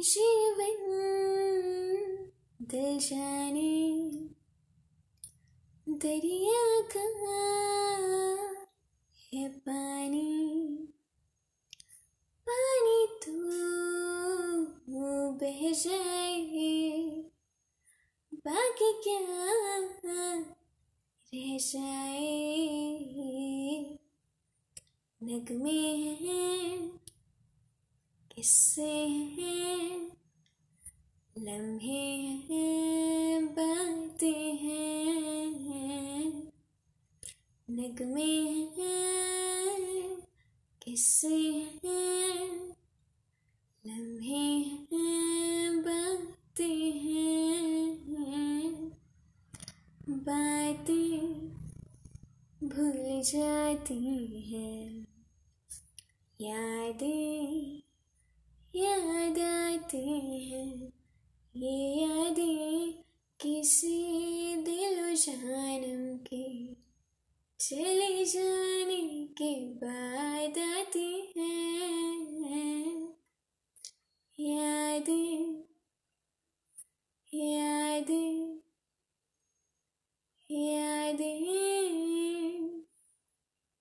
जीवन दिल जाने दरिया का है पानी। पानी तो बह जाए। बाकी क्या रह जाए? नगमे हैं किस्से हैं, लम्हे हैं, बातें हैं, नगमे हैं, किस्से हैं, लम्हे हैं, बातें हैं, बातें भूल जाती हैं, यादें याद हैं। ये यादें किसी दिल जानम के चले जाने के बाद आती